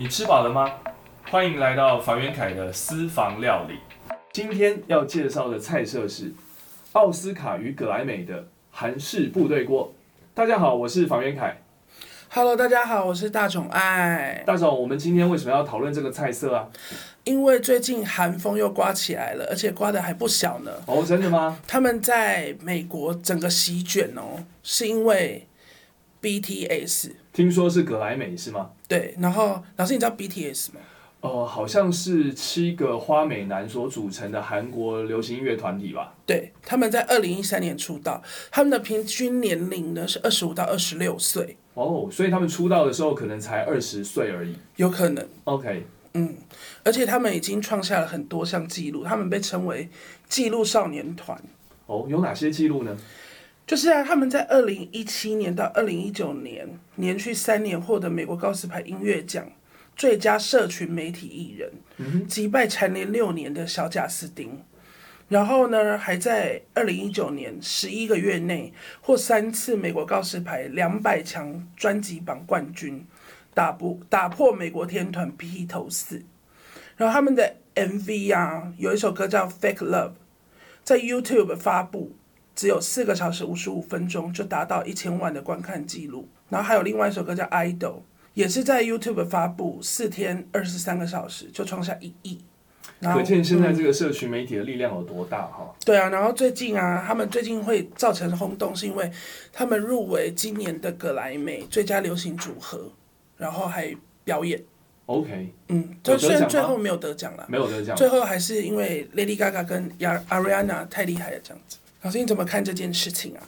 你吃饱了吗？欢迎来到房元凯的私房料理。今天要介绍的菜色是奥斯卡与葛莱美的韩式部队锅。大家好，我是房元凯。Hello，大家好，我是大宠爱。大宠，我们今天为什么要讨论这个菜色啊？因为最近寒风又刮起来了，而且刮的还不小呢。哦，真的吗？他们在美国整个席卷哦，是因为 BTS 听说是格莱美是吗？对，然后老师你知道 BTS 吗？哦，好像是七个花美男所组成的韩国流行音乐团体吧？对，他们在二零一三年出道，他们的平均年龄呢是二十五到二十六岁，哦，所以他们出道的时候可能才二十岁而已。有可能。OK，嗯而且他们已经创下了很多项纪录，他们被称为纪录少年团。哦，有哪些记录呢？就是啊，他们在二零一七年到二零一九年连续三年获得美国告示牌音乐奖最佳社群媒体艺人，击败蝉联六年的小贾斯汀。然后呢，还在二零一九年十一个月内获三次美国告示牌两百强专辑榜冠军，打不打破美国天团披头四。然后他们的 MV 啊，有一首歌叫《Fake Love》，在 YouTube 发布，只有四个小时五十五分钟就达到一千万的观看记录。然后还有另外一首歌叫《Idol》，也是在 YouTube 发布，四天二十三个小时就创下一亿。然后可见现在这个社群媒体的力量有多大哈？对啊，然后最近啊，他们最近会造成轰动，是因为他们入围今年的格莱美最佳流行组合，然后还表演。OK，嗯，就虽然最后没有得奖了，没有得奖。最后还是因为 Lady Gaga 跟 Ar- Ariana 太厉害了这样子。老师你怎么看这件事情啊？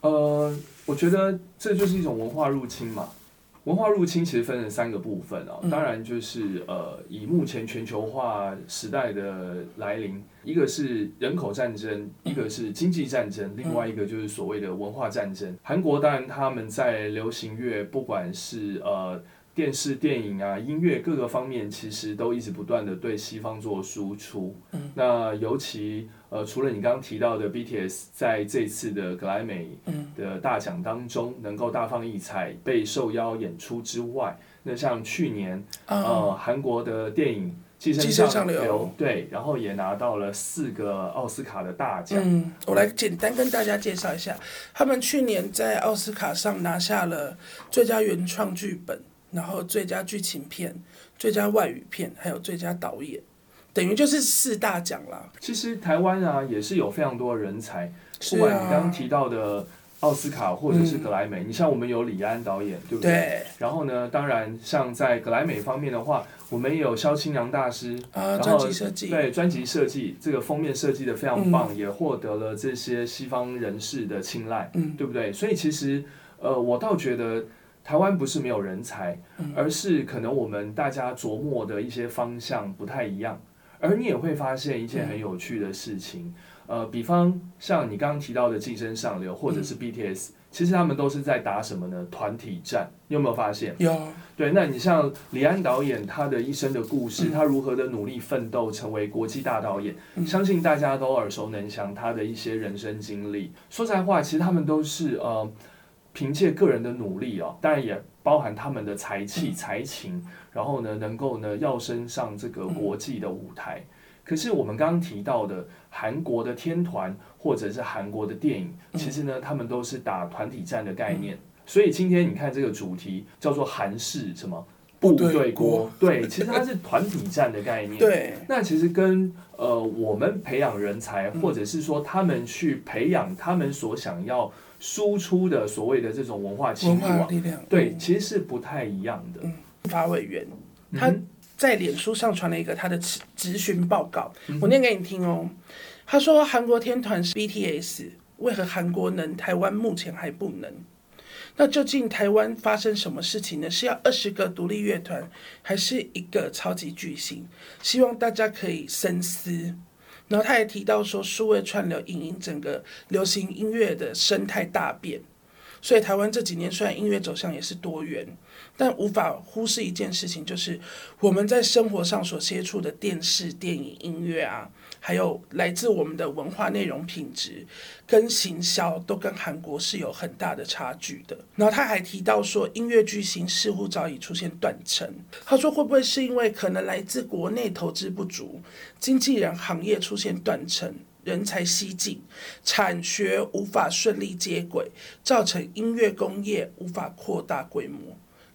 呃，我觉得这就是一种文化入侵嘛。文化入侵其实分成三个部分啊，当然就是呃，以目前全球化时代的来临，一个是人口战争，一个是经济战争，另外一个就是所谓的文化战争。韩国当然他们在流行乐，不管是呃电视、电影啊、音乐各个方面，其实都一直不断的对西方做输出。嗯那尤其呃，除了你刚刚提到的 BTS 在这次的格莱美的大奖当中能够大放异彩，被受邀演出之外，那像去年呃韩国的电影《寄寄生生上流流》对，然后也拿到了四个奥斯卡的大奖。嗯，我来简单跟大家介绍一下，他们去年在奥斯卡上拿下了最佳原创剧本，然后最佳剧情片、最佳外语片，还有最佳导演，等于就是四大奖啦。其实台湾啊也是有非常多的人才，不管你刚刚啊，提到的奥斯卡或者是格莱美，你像我们有李安导演，对不对？对然后呢，当然像在格莱美方面的话，我们也有萧清扬大师，啊，然专后辑设计，对专辑设计这个封面设计的非常棒，也获得了这些西方人士的青睐，嗯对不对？所以其实呃，我倒觉得台湾不是没有人才，嗯而是可能我们大家琢磨的一些方向不太一样。而你也会发现一件很有趣的事情，呃，比方像你刚刚提到的《晋升上流》或者是 BTS，、其实他们都是在打什么呢？团体战。你有没有发现？有对，那你像李安导演他的一生的故事，他如何的努力奋斗，成为国际大导演，相信大家都耳熟能详他的一些人生经历。说实在话，其实他们都是呃凭借个人的努力哦，当然也包含他们的才气、才情，然后呢能够呢要升上这个国际的舞台。可是我们刚刚提到的韩国的天团或者是韩国的电影，其实呢他们都是打团体战的概念。所以今天你看这个主题叫做韩式什么部部队锅，对，其实它是团体战的概念。对，那其实跟呃我们培养人才，或者是说他们去培养他们所想要输出的所谓的这种文化文情啊，化力量，对，其实是不太一样的。法委员，他嗯在脸书上传了一个他的咨咨询报告，嗯我念给你听哦。他说韩国天团是 BTS，为何韩国能，台湾目前还不能？那究竟台湾发生什么事情呢？是要二十个独立乐团，还是一个超级巨星？希望大家可以深思。然后他也提到说，数位串流影音整个流行音乐的生态大变，所以台湾这几年虽然音乐走向也是多元，但无法忽视一件事情，就是我们在生活上所接触的电视、电影、音乐啊，还有来自我们的文化内容品质跟行销，都跟韩国是有很大的差距的。然后他还提到说，音乐巨星似乎早已出现断层。他说，会不会是因为可能来自国内投资不足，经纪人行业出现断层？人才吸进，产学无法顺利接轨，造成音乐工业无法扩大规模。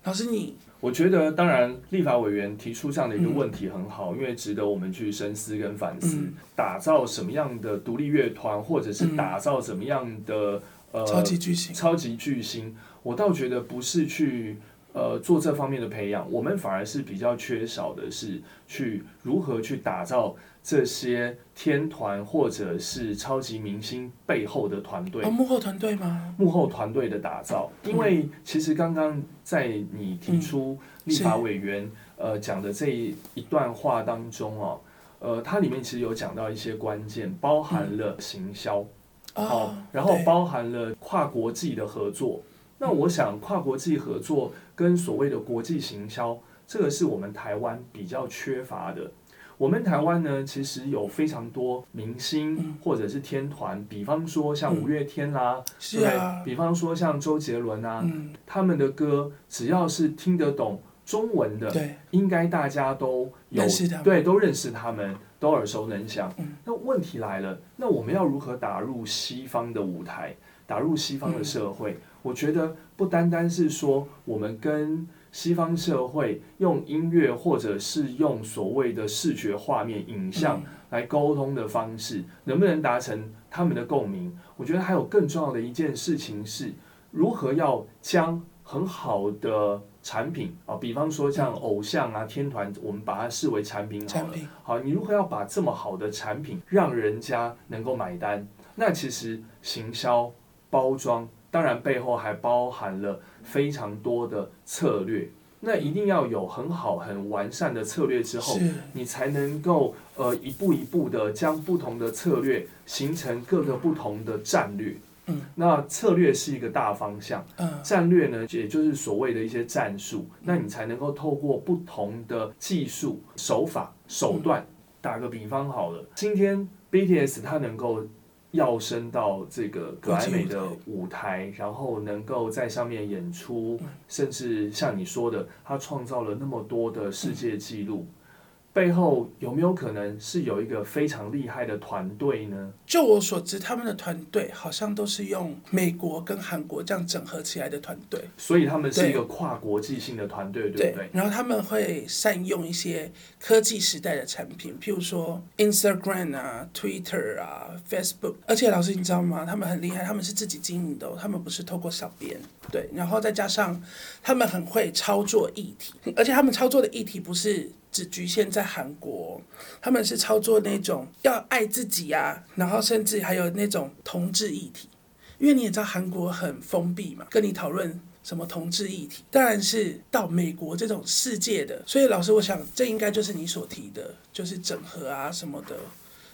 老师，你我觉得，当然，立法委员提出这样的一个问题很好，因为值得我们去深思跟反思。打造什么样的独立乐团，或者是打造什么样的呃超级巨星？超级巨星，我倒觉得不是去呃做这方面的培养，我们反而是比较缺少的是去如何去打造。这些天团或者是超级明星背后的团队，哦幕后团队吗？幕后团队的打造，因为其实刚刚在你提出立法委员呃讲的这一段话当中哦，呃，它里面其实有讲到一些关键，包含了行销，好，然后包含了跨国际的合作。那我想跨国际合作跟所谓的国际行销，这个是我们台湾比较缺乏的。我们台湾呢，其实有非常多明星或者是天团，比方说像五月天啦，是啊，比方说像周杰伦啊，他们的歌只要是听得懂中文的，对，应该大家都有对都认识他们，都耳熟能详。那问题来了，那我们要如何打入西方的舞台，打入西方的社会？我觉得不单单是说我们跟西方社会用音乐，或者是用所谓的视觉画面、影像来沟通的方式，能不能达成他们的共鸣？我觉得还有更重要的一件事情是，如何要将很好的产品啊，比方说像偶像啊、天团，我们把它视为产品好了。好，你如何要把这么好的产品让人家能够买单？那其实行销包装。当然，背后还包含了非常多的策略。那一定要有很好、很完善的策略之后，你才能够呃一步一步的将不同的策略形成各个不同的战略。嗯，那策略是一个大方向，嗯，战略呢，也就是所谓的一些战术。那你才能够透过不同的技术手法手段，打个比方好了，今天 BTS 它能够。要升到这个格莱美的舞台，然后能够在上面演出，甚至像你说的，他创造了那么多的世界纪录。背后有没有可能是有一个非常厉害的团队呢？就我所知，他们的团队好像都是用美国跟韩国这样整合起来的团队，所以他们是一个跨国际性的团队，对不对？然后他们会善用一些科技时代的产品，譬如说 Instagram 啊、Twitter 啊、Facebook。而且老师你知道吗？他们很厉害，他们是自己经营的，他们不是透过小编。对，然后再加上他们很会操作议题，而且他们操作的议题不是。只局限在韩国，他们是操作那种要爱自己啊，然后甚至还有那种同志议题，因为你也知道韩国很封闭嘛，跟你讨论什么同志议题，当然是到美国这种世界的。所以老师，我想这应该就是你所提的，就是整合啊什么的，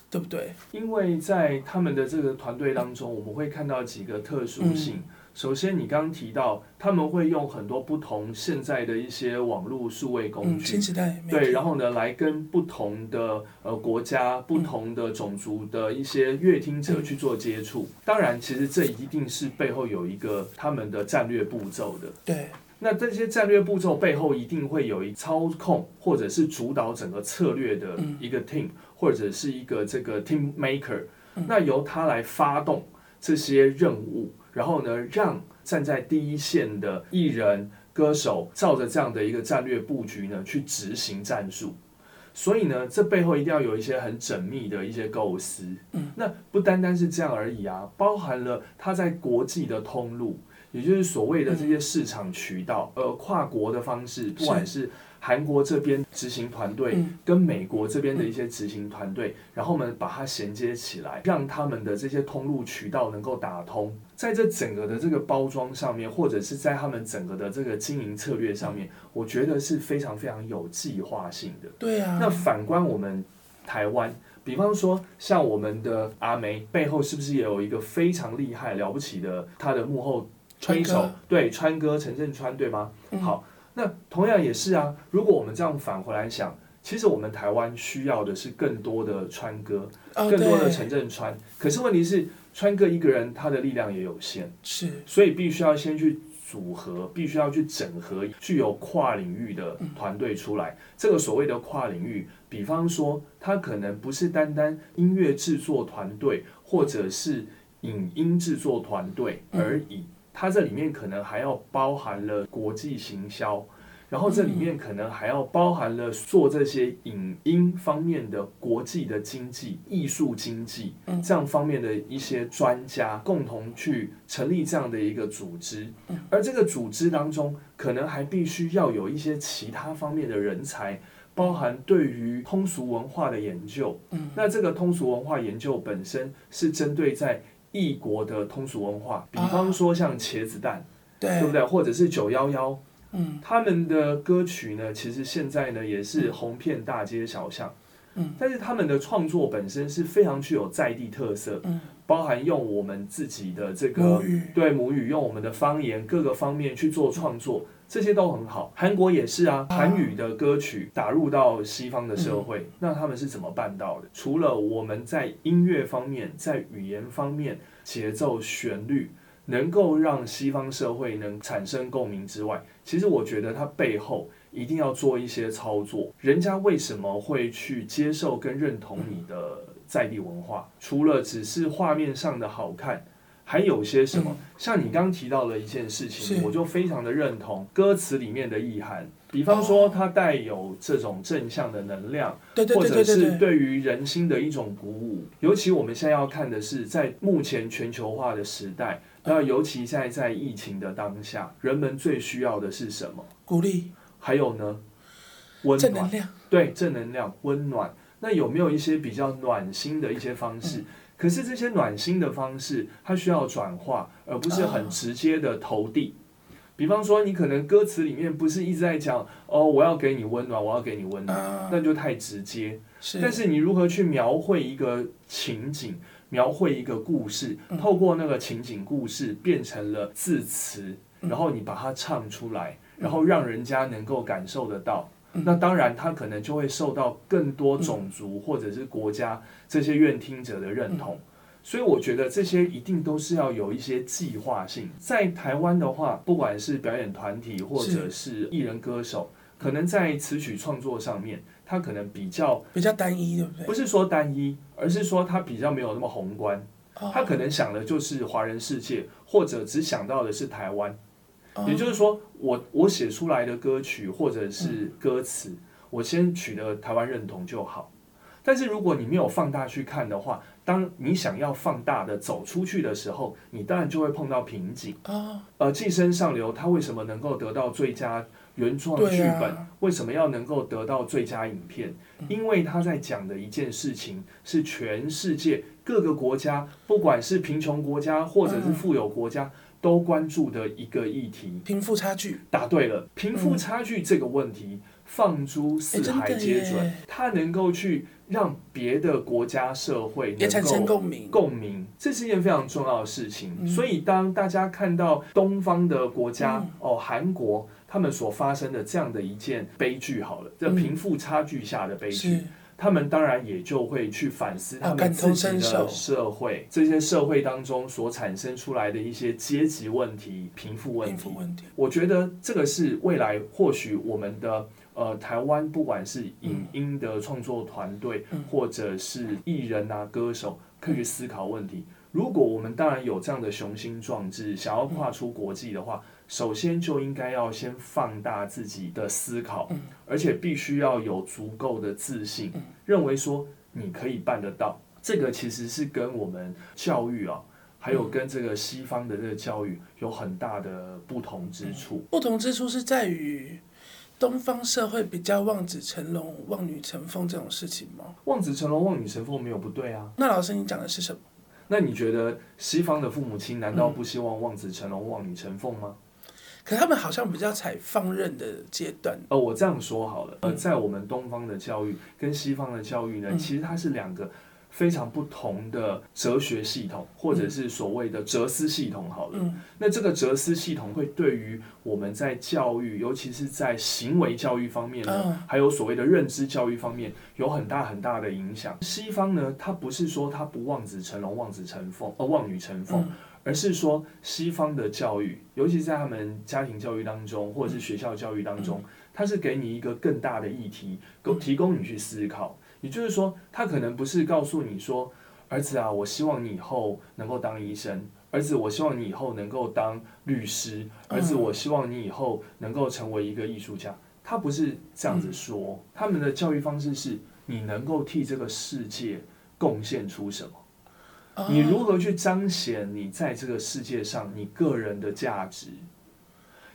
对不对？因为在他们的这个团队当中，我们会看到几个特殊性。首先，你刚刚提到他们会用很多不同现在的一些网络数位工具，对，然后呢，来跟不同的呃国家、不同的种族的一些乐听者去做接触。当然，其实这一定是背后有一个他们的战略步骤的。对，那这些战略步骤背后一定会有一操控或者是主导整个策略的一个 team，或者是一个这个 team maker，那由他来发动这些任务。然后呢，让站在第一线的艺人、歌手，照着这样的一个战略布局呢，去执行战术。所以呢，这背后一定要有一些很缜密的一些构思。嗯，那不单单是这样而已啊，包含了他在国际的通路，也就是所谓的这些市场渠道，呃，跨国的方式，不管是。韩国这边执行团队跟美国这边的一些执行团队，然后我们把它衔接起来，让他们的这些通路渠道能够打通，在这整个的这个包装上面，或者是在他们整个的这个经营策略上面，我觉得是非常非常有计划性的。对啊。那反观我们台湾，比方说像我们的阿梅背后，是不是也有一个非常厉害了不起的他的幕后？推手，对，川哥陈振川，对吗？好，那同样也是啊。如果我们这样返回来想，其实我们台湾需要的是更多的川哥，更多的城镇川。可是问题是，川哥一个人他的力量也有限，是，所以必须要先去组合，必须要去整合具有跨领域的团队出来。这个所谓的跨领域，比方说，它可能不是单单音乐制作团队，或者是影音制作团队而已。它这里面可能还要包含了国际行销，然后这里面可能还要包含了做这些影音方面的国际的经济、艺术经济这样方面的一些专家共同去成立这样的一个组织，而这个组织当中可能还必须要有一些其他方面的人才，包含对于通俗文化的研究。那这个通俗文化研究本身是针对在。异国的通俗文化，比方说像茄子蛋，对。不对？或者是九幺幺，嗯，他们的歌曲呢，其实现在呢也是红遍大街小巷，嗯，但是他们的创作本身是非常具有在地特色，嗯，包含用我们自己的这个对母语，用我们的方言各个方面去做创作。这些都很好，韩国也是啊。韩语的歌曲打入到西方的社会，那他们是怎么办到的？除了我们在音乐方面、在语言方面、节奏、旋律能够让西方社会能产生共鸣之外，其实我觉得它背后一定要做一些操作。人家为什么会去接受跟认同你的在地文化？除了只是画面上的好看。还有些什么？像你刚提到的一件事情，我就非常的认同歌词里面的意涵。比方说，它带有这种正向的能量，或者是对于人心的一种鼓舞。尤其我们现在要看的是，在目前全球化的时代，那尤其在在疫情的当下，人们最需要的是什么？鼓励。还有呢？温暖。对，正能量，温暖。那有没有一些比较暖心的一些方式？可是这些暖心的方式，它需要转化，而不是很直接的投递。比方说，你可能歌词里面不是一直在讲哦，我要给你温暖，我要给你温暖，那就太直接。但是你如何去描绘一个情景，描绘一个故事，透过那个情景故事变成了字词，然后你把它唱出来，然后让人家能够感受得到。那当然，他可能就会受到更多种族或者是国家这些愿听者的认同，所以我觉得这些一定都是要有一些计划性。在台湾的话，不管是表演团体或者是艺人歌手，可能在词曲创作上面，他可能比较比较单一，对不对？不是说单一，而是说他比较没有那么宏观，他可能想的就是华人世界，或者只想到的是台湾。也就是说，我我写出来的歌曲或者是歌词，我先取得台湾认同就好。但是如果你没有放大去看的话，当你想要放大的走出去的时候，你当然就会碰到瓶颈啊。呃，寄生上流它为什么能够得到最佳原创剧本？为什么要能够得到最佳影片？因为他在讲的一件事情是全世界各个国家，不管是贫穷国家或者是富有国家。都关注的一个议题，贫富差距。答对了，贫富差距这个问题放诸四海皆准，它能够去让别的国家社会也产生共鸣，共鸣，这是一件非常重要的事情。所以，当大家看到东方的国家哦，韩国他们所发生的这样的一件悲剧，好了，这贫富差距下的悲剧。他们当然也就会去反思他们自己的社会，这些社会当中所产生出来的一些阶级问题、贫富问题。我觉得这个是未来或许我们的呃台湾，不管是影音的创作团队，或者是艺人啊、歌手，可以去思考问题。如果我们当然有这样的雄心壮志，想要跨出国际的话。首先就应该要先放大自己的思考，而且必须要有足够的自信，认为说你可以办得到。这个其实是跟我们教育啊，还有跟这个西方的这个教育有很大的不同之处。不同之处是在于东方社会比较望子成龙、望女成凤这种事情吗？望子成龙、望女成凤没有不对啊。那老师你讲的是什么？那你觉得西方的父母亲难道不希望望子成龙、望女成凤吗？可他们好像比较采放任的阶段。呃，我这样说好了，呃，在我们东方的教育跟西方的教育呢，其实它是两个非常不同的哲学系统，或者是所谓的哲思系统。好了，那这个哲思系统会对于我们在教育，尤其是在行为教育方面呢，还有所谓的认知教育方面，有很大很大的影响。西方呢，它不是说它不望子成龙、望子成凤，呃，望女成凤，而是说西方的教育，尤其是在他们家庭教育当中，或者是学校教育当中，它是给你一个更大的议题，供提供你去思考。也就是说，他可能不是告诉你说，儿子啊，我希望你以后能够当医生；儿子，我希望你以后能够当律师；儿子，我希望你以后能够成为一个艺术家。他不是这样子说，他们的教育方式是你能够替这个世界贡献出什么？你如何去彰显你在这个世界上你个人的价值？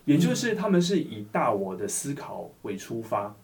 也就是他们是以大我的思考为出发。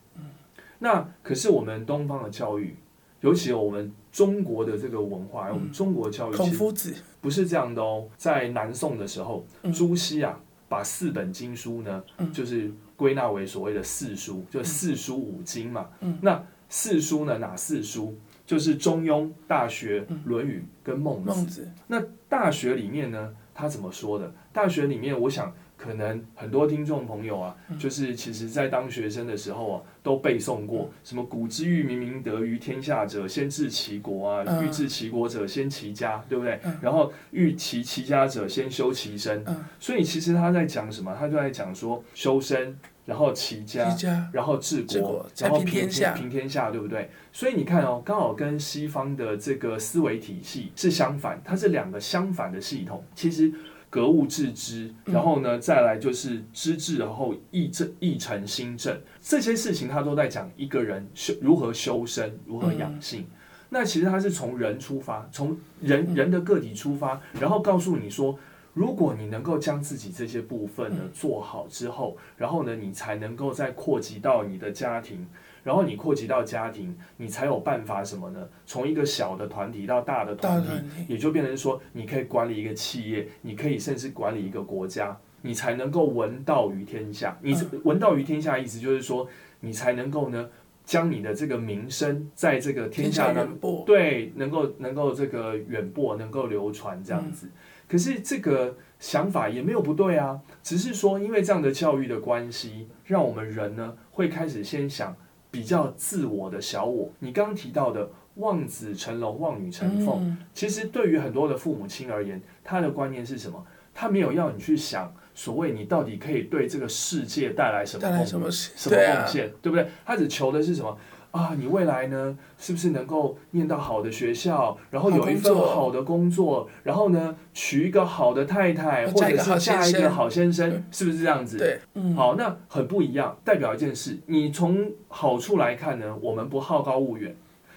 那可是我们东方的教育，尤其我们中国的这个文化，我们中国教育，孔夫子不是这样的哦。在南宋的时候，朱熹啊，把四本经书呢，就是归纳为所谓的四书，就四书五经嘛。那四书呢，哪四书？就是《中庸》《大学》《论语》跟《孟子》。那《大学》里面呢，他怎么说的？《大学》里面，我想。可能很多听众朋友啊，就是其实在当学生的时候啊，都背诵过什么“古之欲明明德于天下者，先治其国啊；欲治其国者，先齐家”，对不对？然后“欲齐其家者，先修其身”。所以其实他在讲什么？他就在讲说修身，然后齐家，然后治国，然后平天下，平天下，对不对？所以你看哦，刚好跟西方的这个思维体系是相反，它是两个相反的系统。其实。格物致知，然后呢，再来就是知至，然后意正意诚心正，这些事情他都在讲一个人修如何修身，如何养性。那其实他是从人出发，从人人的个体出发，然后告诉你说，如果你能够将自己这些部分呢做好之后，然后呢，你才能够再扩及到你的家庭。然后你扩及到家庭，你才有办法什么呢？从一个小的团体到大的团体，也就变成说，你可以管理一个企业，你可以甚至管理一个国家，你才能够闻道于天下。你闻道于天下，意思就是说，你才能够呢，将你的这个名声在这个天下呢，对，能够能够这个远播，能够流传这样子。可是这个想法也没有不对啊，只是说因为这样的教育的关系，让我们人呢会开始先想。比较自我的小我，你刚刚提到的望子成龙、望女成凤，其实对于很多的父母亲而言，他的观念是什么？他没有要你去想所谓你到底可以对这个世界带来什么贡什么贡献，对不对？他只求的是什么？啊，你未来呢，是不是能够念到好的学校，然后有一份好的工作，然后呢，娶一个好的太太，或者是嫁一个好先生，是不是这样子？对，嗯好，那很不一样，代表一件事，你从好处来看呢，我们不好高骛远，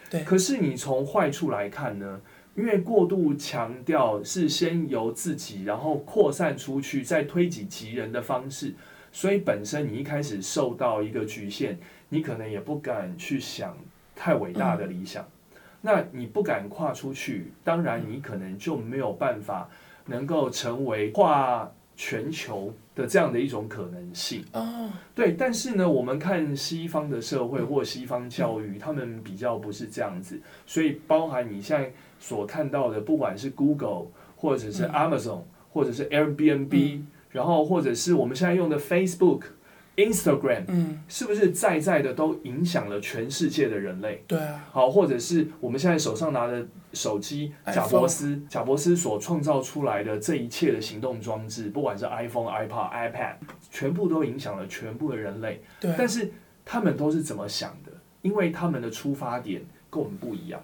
对。可是你从坏处来看呢，因为过度强调是先由自己，然后扩散出去，再推己及人的方式，所以本身你一开始受到一个局限。你可能也不敢去想太伟大的理想，那你不敢跨出去，当然你可能就没有办法能够成为跨全球的这样的一种可能性。哦，对，但是呢，我们看西方的社会或西方教育，他们比较不是这样子，所以包含你现在所看到的，不管是 Google 或者是 Amazon 或者是 Airbnb，然后或者是我们现在用的 Facebook。Instagram，嗯，是不是在在的都影响了全世界的人类？对啊。好，或者是我们现在手上拿的手机，贾伯斯，贾伯斯所创造出来的这一切的行动装置，不管是 iPhone、iPod、iPad，全部都影响了全部的人类。对。但是他们都是怎么想的？因为他们的出发点跟我们不一样。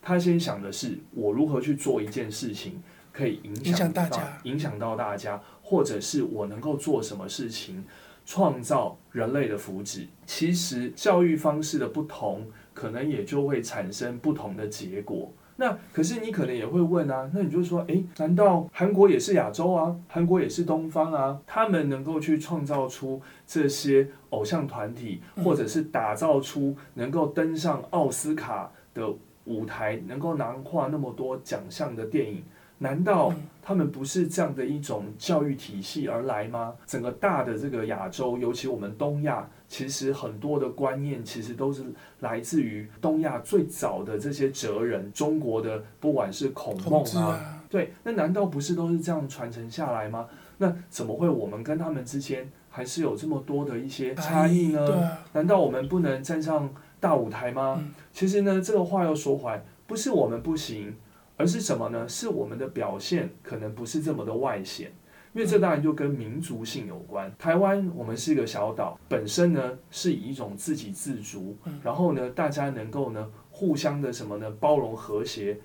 他先想的是我如何去做一件事情，可以影响大家，影响到大家，或者是我能够做什么事情。创造人类的福祉，其实教育方式的不同，可能也就会产生不同的结果。那可是你可能也会问啊，那你就说，诶，难道韩国也是亚洲啊？韩国也是东方啊？他们能够去创造出这些偶像团体，或者是打造出能够登上奥斯卡的舞台，能够拿画那么多奖项的电影？难道他们不是这样的一种教育体系而来吗？整个大的这个亚洲，尤其我们东亚其实很多的观念其实都是来自于东亚最早的这些哲人，中国的不管是孔孟啊，对，那难道不是都是这样传承下来吗？那怎么会我们跟他们之间还是有这么多的一些差异呢？难道我们不能站上大舞台吗？其实呢，这个话又说回来，不是我们不行，而是什么呢？是我们的表现可能不是这么的外显。因为这当然就跟民族性有关。台湾我们是一个小岛，本身呢是以一种自给自足，然后呢大家能够呢互相的什么呢包容和谐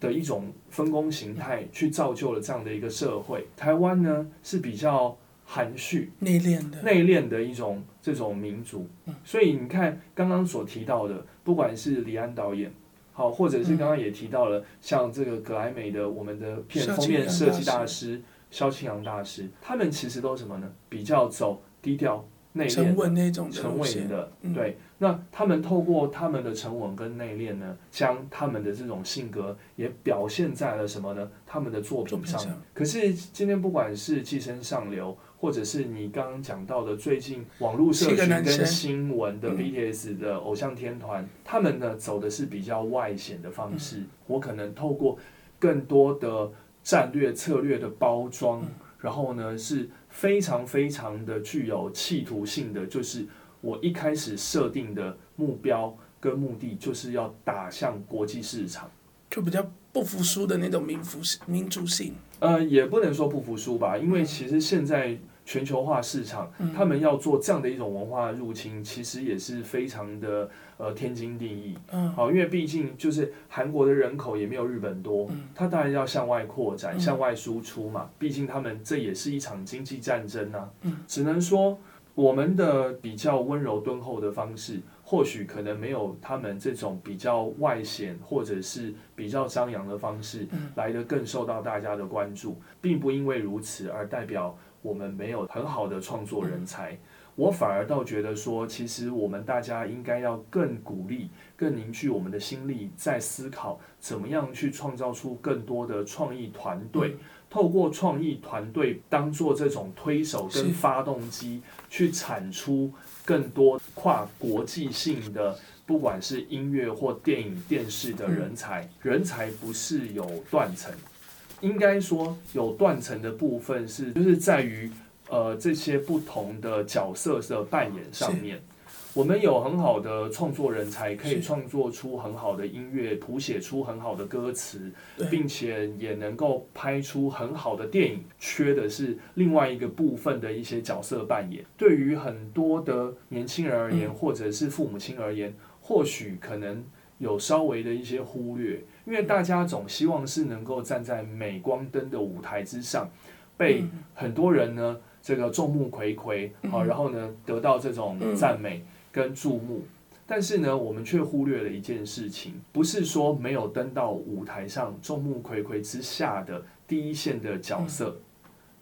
的一种分工形态，去造就了这样的一个社会。台湾呢是比较含蓄、内敛的内敛的一种这种民族。所以你看刚刚所提到的，不管是李安导演，好，或者是刚刚也提到了像这个格莱美的我们的片封面设计大师。肖清扬大师，他们其实都什么呢？比较走低调、内敛、沉稳那种沉稳的。对，那他们透过他们的沉稳跟内敛呢，将他们的这种性格也表现在了什么呢？他们的作品上。可是今天不管是寄生上流，或者是你刚刚讲到的最近网络社群跟新闻的 BTS 的偶像天团，他们呢走的是比较外显的方式。我可能透过更多的。战略策略的包装，然后呢是非常非常的具有企图性的，就是我一开始设定的目标跟目的，就是要打向国际市场，就比较不服输的那种民服民族性。呃，也不能说不服输吧，因为其实现在。全球化市场，他们要做这样的一种文化入侵，其实也是非常的呃天经地义。嗯，好，因为毕竟就是韩国的人口也没有日本多，他当然要向外扩展、向外输出嘛。毕竟他们这也是一场经济战争呐。嗯，只能说我们的比较温柔敦厚的方式，或许可能没有他们这种比较外显或者是比较张扬的方式来的更受到大家的关注，并不因为如此而代表。我们没有很好的创作人才，我反而倒觉得说，其实我们大家应该要更鼓励、更凝聚我们的心力，在思考怎么样去创造出更多的创意团队，透过创意团队当做这种推手跟发动机，去产出更多跨国际性的，不管是音乐或电影、电视的人才。人才不是有断层。应该说有断层的部分是，就是在于呃这些不同的角色的扮演上面，我们有很好的创作人才，可以创作出很好的音乐，谱写出很好的歌词，并且也能够拍出很好的电影。缺的是另外一个部分的一些角色扮演。对于很多的年轻人而言，或者是父母亲而言，或许可能有稍微的一些忽略。因为大家总希望是能够站在镁光灯的舞台之上，被很多人呢这个众目睽睽啊，然后呢得到这种赞美跟注目。但是呢，我们却忽略了一件事情，不是说没有登到舞台上众目睽睽之下的第一线的角色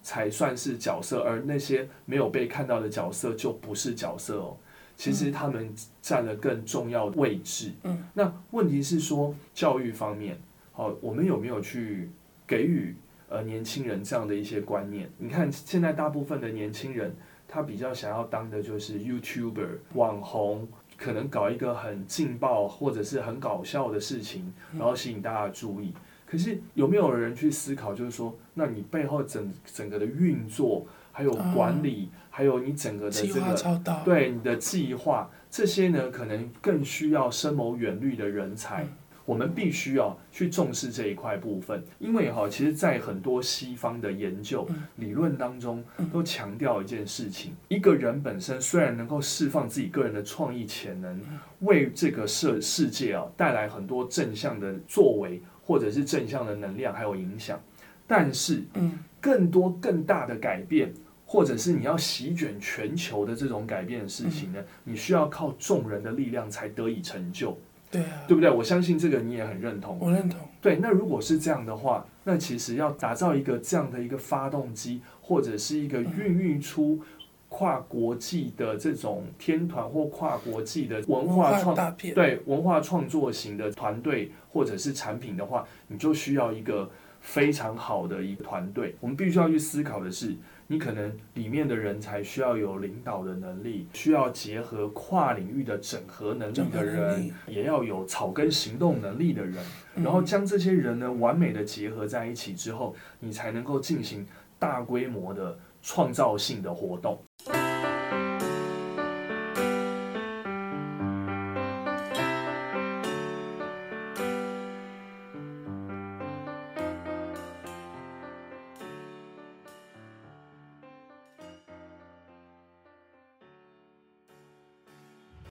才算是角色，而那些没有被看到的角色就不是角色哦。其实他们占了更重要的位置。嗯，那问题是说教育方面，好，我们有没有去给予呃年轻人这样的一些观念？你看现在大部分的年轻人，他比较想要当的就是 YouTuber 网红，可能搞一个很劲爆或者是很搞笑的事情，然后吸引大家的注意。可是有没有人去思考，就是说，那你背后整整个的运作？还有管理，还有你整个的这个对你的计划，这些呢，可能更需要深谋远虑的人才。我们必须要去重视这一块部分，因为哈，其实，在很多西方的研究理论当中，都强调一件事情：一个人本身虽然能够释放自己个人的创意潜能，为这个世世界啊带来很多正向的作为，或者是正向的能量还有影响，但是，嗯，更多更大的改变。或者是你要席卷全球的这种改变的事情呢？你需要靠众人的力量才得以成就，对啊，对不对？我相信这个你也很认同。我认同。对，那如果是这样的话，那其实要打造一个这样的一个发动机，或者是一个孕育出跨国际的这种天团或跨国际的文化创对文化创作型的团队或者是产品的话，你就需要一个非常好的一个团队。我们必须要去思考的是。你可能里面的人才需要有领导的能力，需要结合跨领域的整合能力的人，也要有草根行动能力的人，然后将这些人呢完美的结合在一起之后，你才能够进行大规模的创造性的活动。